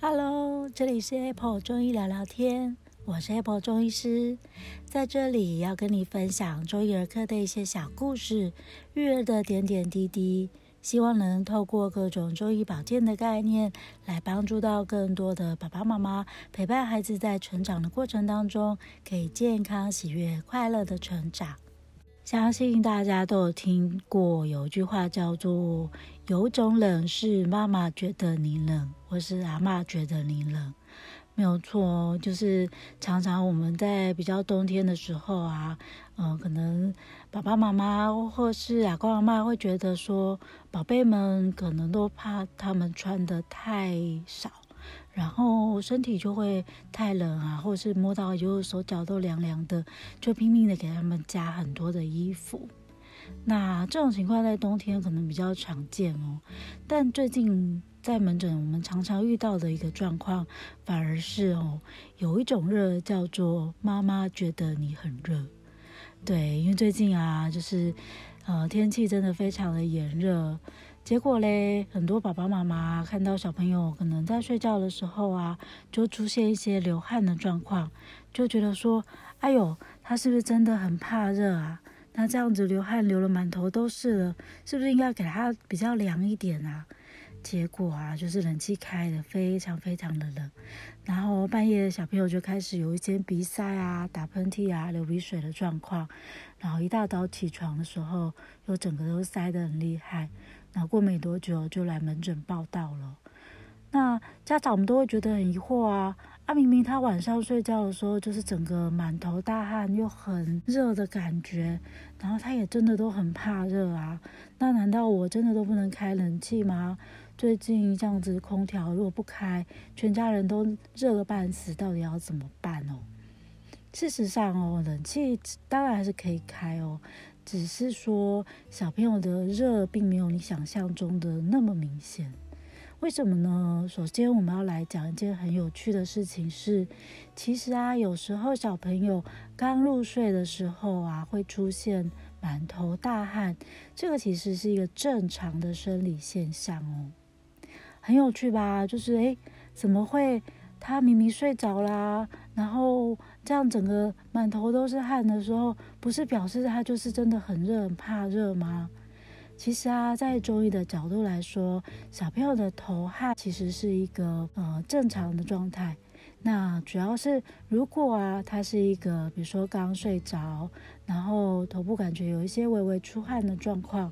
Hello，这里是 Apple 中医聊聊天，我是 Apple 中医师，在这里要跟你分享中医儿科的一些小故事，育儿的点点滴滴，希望能透过各种中医保健的概念，来帮助到更多的爸爸妈妈，陪伴孩子在成长的过程当中，可以健康、喜悦、快乐的成长。相信大家都有听过，有一句话叫做“有种冷是妈妈觉得你冷，或是阿嬷觉得你冷”，没有错哦。就是常常我们在比较冬天的时候啊，嗯、可能爸爸妈妈或是阿公阿嬷会觉得说，宝贝们可能都怕他们穿得太少。然后身体就会太冷啊，或是摸到就手脚都凉凉的，就拼命的给他们加很多的衣服。那这种情况在冬天可能比较常见哦。但最近在门诊我们常常遇到的一个状况，反而是哦，有一种热叫做妈妈觉得你很热。对，因为最近啊，就是呃天气真的非常的炎热。结果嘞，很多爸爸妈妈看到小朋友可能在睡觉的时候啊，就出现一些流汗的状况，就觉得说：“哎呦，他是不是真的很怕热啊？那这样子流汗流了满头都是了，是不是应该给他比较凉一点啊？”结果啊，就是冷气开得非常非常的冷，然后半夜小朋友就开始有一些鼻塞啊、打喷嚏啊、流鼻水的状况，然后一大早起床的时候，又整个都塞得很厉害。然后过没多久就来门诊报到了，那家长们都会觉得很疑惑啊，啊明明他晚上睡觉的时候就是整个满头大汗又很热的感觉，然后他也真的都很怕热啊，那难道我真的都不能开冷气吗？最近这样子空调如果不开，全家人都热个半死，到底要怎么办哦？事实上哦，冷气当然还是可以开哦。只是说小朋友的热并没有你想象中的那么明显，为什么呢？首先我们要来讲一件很有趣的事情是，其实啊，有时候小朋友刚入睡的时候啊，会出现满头大汗，这个其实是一个正常的生理现象哦，很有趣吧？就是诶，怎么会？他明明睡着啦，然后这样整个满头都是汗的时候，不是表示他就是真的很热、很怕热吗？其实啊，在中医的角度来说，小朋友的头汗其实是一个呃正常的状态。那主要是如果啊，他是一个比如说刚睡着，然后头部感觉有一些微微出汗的状况，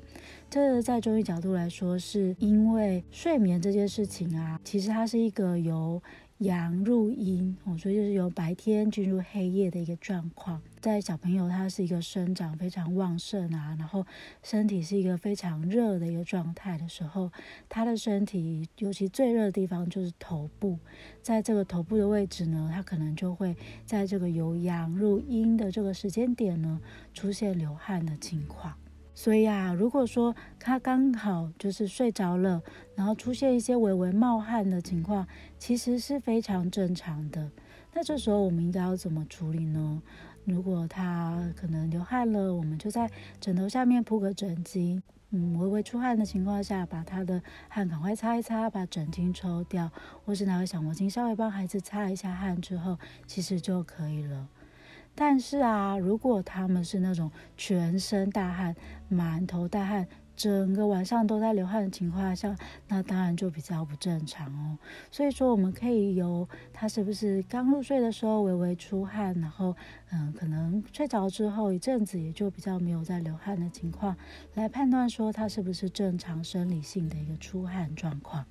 这在中医角度来说，是因为睡眠这件事情啊，其实它是一个由阳入阴，哦，所以就是由白天进入黑夜的一个状况。在小朋友他是一个生长非常旺盛啊，然后身体是一个非常热的一个状态的时候，他的身体尤其最热的地方就是头部，在这个头部的位置呢，他可能就会在这个由阳入阴的这个时间点呢，出现流汗的情况。所以啊，如果说他刚好就是睡着了，然后出现一些微微冒汗的情况，其实是非常正常的。那这时候我们应该要怎么处理呢？如果他可能流汗了，我们就在枕头下面铺个枕巾，嗯，微微出汗的情况下，把他的汗赶快擦一擦，把枕巾抽掉，或是拿个小毛巾稍微帮孩子擦一下汗之后，其实就可以了。但是啊，如果他们是那种全身大汗、满头大汗、整个晚上都在流汗的情况下，那当然就比较不正常哦。所以说，我们可以由他是不是刚入睡的时候微微出汗，然后嗯，可能睡着之后一阵子也就比较没有在流汗的情况，来判断说他是不是正常生理性的一个出汗状况。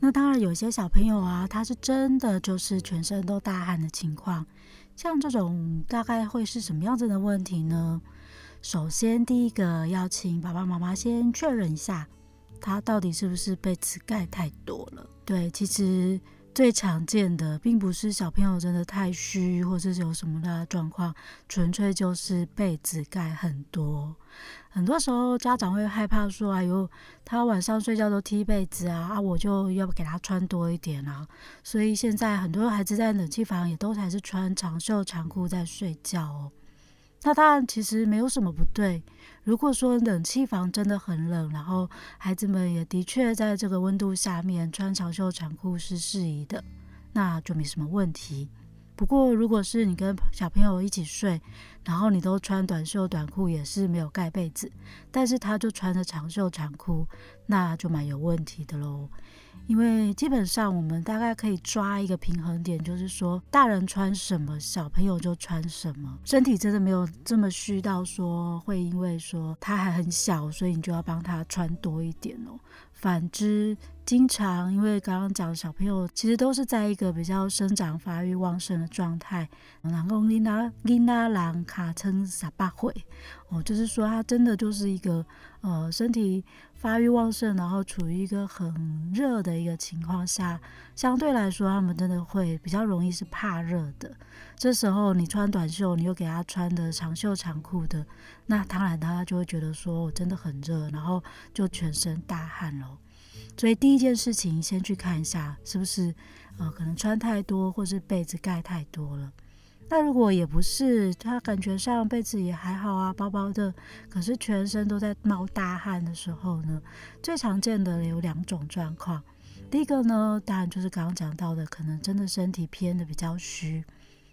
那当然，有些小朋友啊，他是真的就是全身都大汗的情况。像这种大概会是什么样子的问题呢？首先，第一个要请爸爸妈妈先确认一下，他到底是不是被子盖太多了。对，其实最常见的并不是小朋友真的太虚，或者是有什么大的状况，纯粹就是被子盖很多。很多时候家长会害怕说：“哎呦，他晚上睡觉都踢被子啊，啊，我就要给他穿多一点啊。”所以现在很多孩子在冷气房也都还是穿长袖长裤在睡觉哦。那当然其实没有什么不对。如果说冷气房真的很冷，然后孩子们也的确在这个温度下面穿长袖长裤是适宜的，那就没什么问题。不过如果是你跟小朋友一起睡，然后你都穿短袖短裤，也是没有盖被子，但是他就穿着长袖长裤，那就蛮有问题的喽。因为基本上我们大概可以抓一个平衡点，就是说大人穿什么，小朋友就穿什么。身体真的没有这么虚到说会因为说他还很小，所以你就要帮他穿多一点哦。反之，经常因为刚刚讲小朋友其实都是在一个比较生长发育旺盛的状态，然后你拿你拿兰卡称撒巴会哦，就是说他真的就是一个呃身体。发育旺盛，然后处于一个很热的一个情况下，相对来说，他们真的会比较容易是怕热的。这时候你穿短袖，你又给他穿的长袖长裤的，那当然他就会觉得说我真的很热，然后就全身大汗喽。所以第一件事情，先去看一下是不是呃可能穿太多，或是被子盖太多了。那如果也不是，他感觉上被子也还好啊，薄薄的，可是全身都在冒大汗的时候呢，最常见的有两种状况。第一个呢，当然就是刚刚讲到的，可能真的身体偏的比较虚，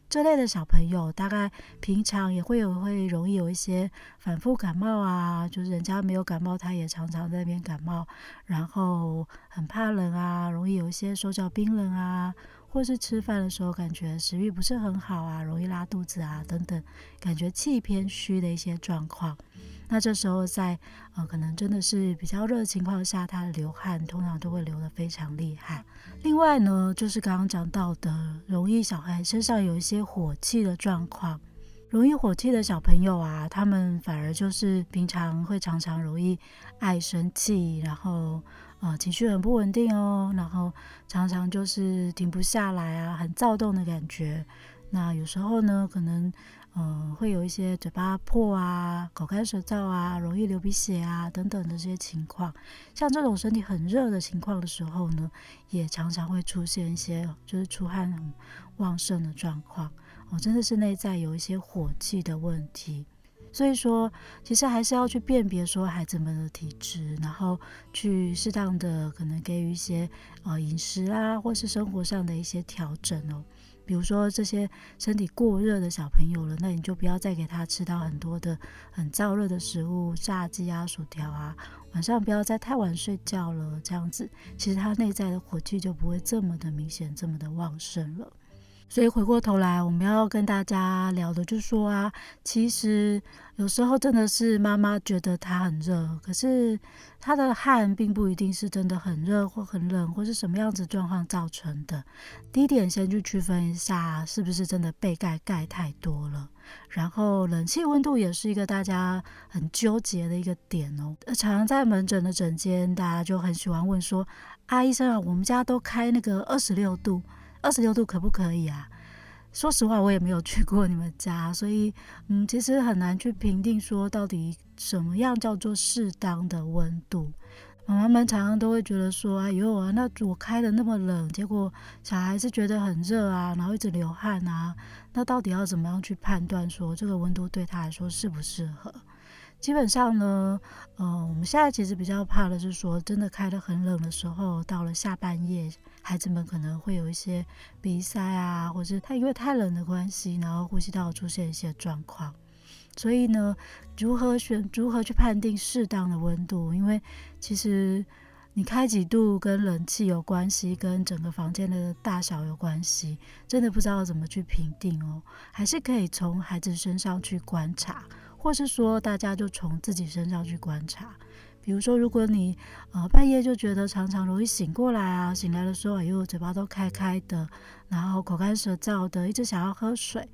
这类的小朋友大概平常也会有会容易有一些反复感冒啊，就是人家没有感冒，他也常常在那边感冒，然后很怕冷啊，容易有一些手脚冰冷啊。或是吃饭的时候感觉食欲不是很好啊，容易拉肚子啊等等，感觉气偏虚的一些状况。那这时候在呃可能真的是比较热的情况下，他的流汗通常都会流得非常厉害。另外呢，就是刚刚讲到的，容易小孩身上有一些火气的状况。容易火气的小朋友啊，他们反而就是平常会常常容易爱生气，然后。啊、情绪很不稳定哦，然后常常就是停不下来啊，很躁动的感觉。那有时候呢，可能嗯、会有一些嘴巴破啊、口干舌燥啊、容易流鼻血啊等等的这些情况。像这种身体很热的情况的时候呢，也常常会出现一些就是出汗很旺盛的状况。哦，真的是内在有一些火气的问题。所以说，其实还是要去辨别说孩子们的体质，然后去适当的可能给予一些呃饮食啊，或是生活上的一些调整哦。比如说这些身体过热的小朋友了，那你就不要再给他吃到很多的很燥热的食物，炸鸡啊、薯条啊。晚上不要再太晚睡觉了，这样子其实他内在的火气就不会这么的明显，这么的旺盛了。所以回过头来，我们要跟大家聊的就是说啊，其实有时候真的是妈妈觉得他很热，可是他的汗并不一定是真的很热或很冷，或是什么样子状况造成的。第一点，先去区分一下是不是真的被盖盖太多了。然后冷气温度也是一个大家很纠结的一个点哦。常常在门诊的诊间，大家就很喜欢问说：“啊，医生啊，我们家都开那个二十六度。”二十六度可不可以啊？说实话，我也没有去过你们家，所以嗯，其实很难去评定说到底什么样叫做适当的温度。妈妈们常常都会觉得说：“哎呦啊，那我开的那么冷，结果小孩子觉得很热啊，然后一直流汗啊，那到底要怎么样去判断说这个温度对他来说适不适合？”基本上呢，呃，我们现在其实比较怕的是说，真的开得很冷的时候，到了下半夜，孩子们可能会有一些鼻塞啊，或者他因为太冷的关系，然后呼吸道出现一些状况。所以呢，如何选，如何去判定适当的温度？因为其实你开几度跟冷气有关系，跟整个房间的大小有关系，真的不知道怎么去评定哦。还是可以从孩子身上去观察。或是说，大家就从自己身上去观察，比如说，如果你呃半夜就觉得常常容易醒过来啊，醒来的时候哎呦嘴巴都开开的，然后口干舌燥的，一直想要喝水，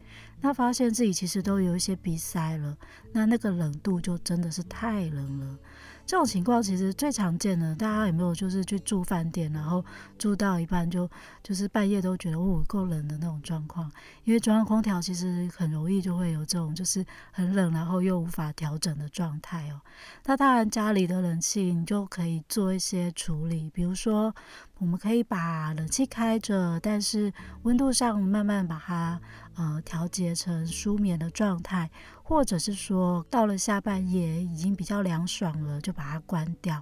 那发现自己其实都有一些鼻塞了，那那个冷度就真的是太冷了。这种情况其实最常见的，大家有没有就是去住饭店，然后住到一半就就是半夜都觉得哦够冷的那种状况？因为中央空调其实很容易就会有这种就是很冷，然后又无法调整的状态哦。那当然家里的冷气你就可以做一些处理，比如说我们可以把冷气开着，但是温度上慢慢把它呃调节成舒眠的状态。或者是说，到了下半夜已经比较凉爽了，就把它关掉，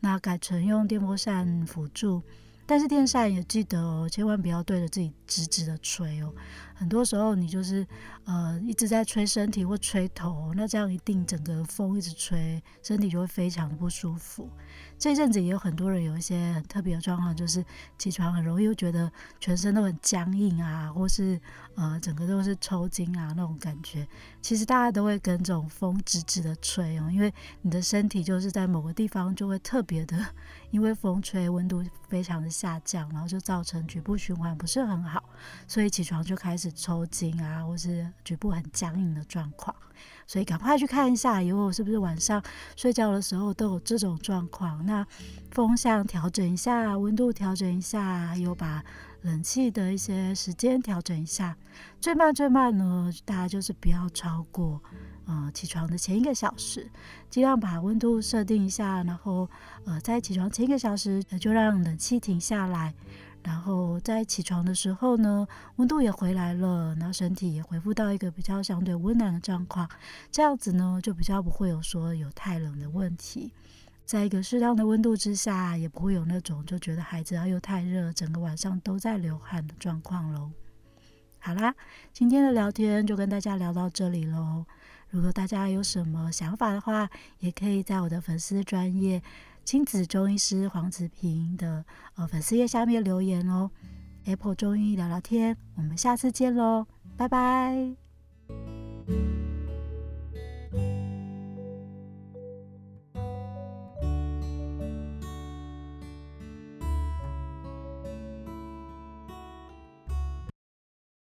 那改成用电风扇辅助。但是电扇也记得哦，千万不要对着自己直直的吹哦。很多时候你就是呃一直在吹身体或吹头，那这样一定整个风一直吹，身体就会非常的不舒服。这一阵子也有很多人有一些很特别的状况，就是起床很容易又觉得全身都很僵硬啊，或是呃整个都是抽筋啊那种感觉。其实大家都会跟这种风直直的吹哦，因为你的身体就是在某个地方就会特别的，因为风吹温度非常的下降，然后就造成局部循环不是很好，所以起床就开始抽筋啊，或是局部很僵硬的状况。所以赶快去看一下，以后是不是晚上睡觉的时候都有这种状况？那风向调整一下，温度调整一下，有把冷气的一些时间调整一下。最慢最慢呢，大家就是不要超过呃起床的前一个小时，尽量把温度设定一下，然后呃在起床前一个小时就让冷气停下来。然后在起床的时候呢，温度也回来了，然后身体也恢复到一个比较相对温暖的状况，这样子呢就比较不会有说有太冷的问题，在一个适当的温度之下，也不会有那种就觉得孩子啊又太热，整个晚上都在流汗的状况喽。好啦，今天的聊天就跟大家聊到这里喽。如果大家有什么想法的话，也可以在我的粉丝专页。亲子中医师黄子平的呃粉丝页下面留言哦，Apple 中医聊聊天，我们下次见喽，拜拜。